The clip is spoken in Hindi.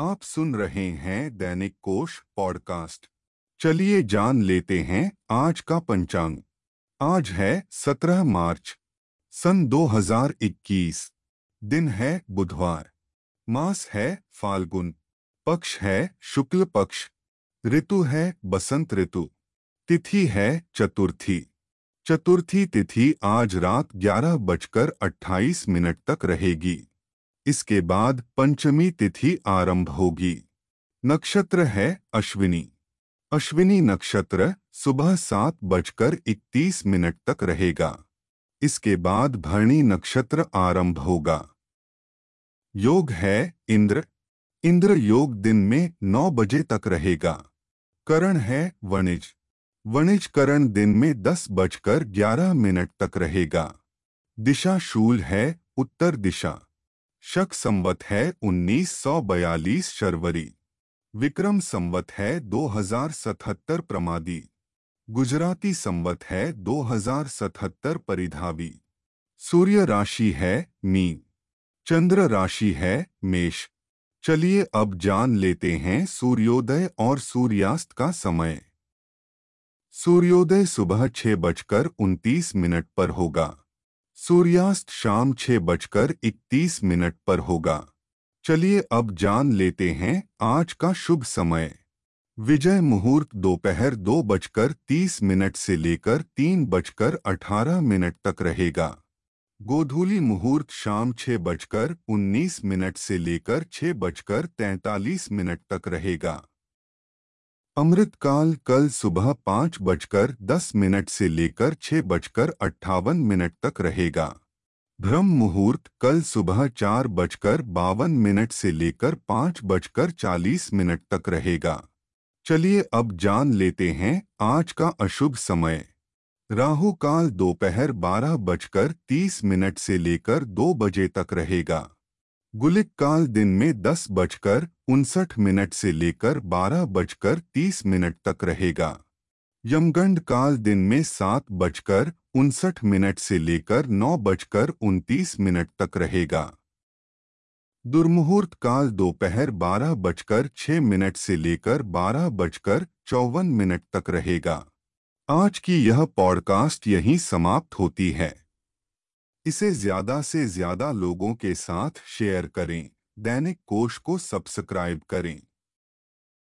आप सुन रहे हैं दैनिक कोश पॉडकास्ट। चलिए जान लेते हैं आज का पंचांग। आज है 17 मार्च, सन 2021 दिन है बुधवार, मास है फाल्गुन, पक्ष है शुक्ल पक्ष, ऋतु है बसंत ऋतु, तिथि है चतुर्थी। चतुर्थी तिथि आज रात ग्यारह बजकर अट्ठाईस मिनट तक रहेगी। इसके बाद पंचमी तिथि आरंभ होगी। नक्षत्र है अश्विनी। अश्विनी नक्षत्र सुबह सात बजकर इकतीस मिनट तक रहेगा। इसके बाद भरणी नक्षत्र आरंभ होगा। योग है इंद्र। इंद्र योग दिन में नौ बजे तक रहेगा। करण है वणिज। वणिज करण दिन में दस बजकर ग्यारह मिनट तक रहेगा। दिशा शूल है उत्तर दिशा। शक संवत है 1942 शर्वरी। विक्रम संवत है 2077 प्रमादी। गुजराती संवत है 2077 परिधावी। सूर्य राशि है मी चंद्र राशि है मेष। चलिए अब जान लेते हैं सूर्योदय और सूर्यास्त का समय। सूर्योदय सुबह छह बजकर उनतीस मिनट पर होगा। सूर्यास्त शाम छह बजकर इकतीस मिनट पर होगा। चलिए अब जान लेते हैं आज का शुभ समय। विजय मुहूर्त दोपहर दो बजकर तीस मिनट से लेकर तीन बजकर अठारह मिनट तक रहेगा। गोधूली मुहूर्त शाम छह बजकर उन्नीस मिनट से लेकर छह बजकर तैंतालीस मिनट तक रहेगा। अमृतकाल कल सुबह पाँच बजकर दस मिनट से लेकर छह बजकर अट्ठावन मिनट तक रहेगा। ब्रह्म मुहूर्त कल सुबह चार बजकर बावन मिनट से लेकर पाँच बजकर चालीस मिनट तक रहेगा। चलिए अब जान लेते हैं आज का अशुभ समय। राहु काल दोपहर बारह बजकर तीस मिनट से लेकर दो बजे तक रहेगा। गुलिक काल दिन में दस बजकर उनसठ मिनट से लेकर बारह बजकर तीस मिनट तक रहेगा। यमगंड काल दिन में सात बजकर उनसठ मिनट से लेकर नौ बजकर उनतीस मिनट तक रहेगा। दुर्मुहूर्त काल दोपहर बारह बजकर छह मिनट से लेकर बारह बजकर चौवन मिनट तक रहेगा। आज की यह पॉडकास्ट यहीं समाप्त होती है। इसे ज़्यादा से ज़्यादा लोगों के साथ शेयर करें दैनिक कोश को सब्सक्राइब करें।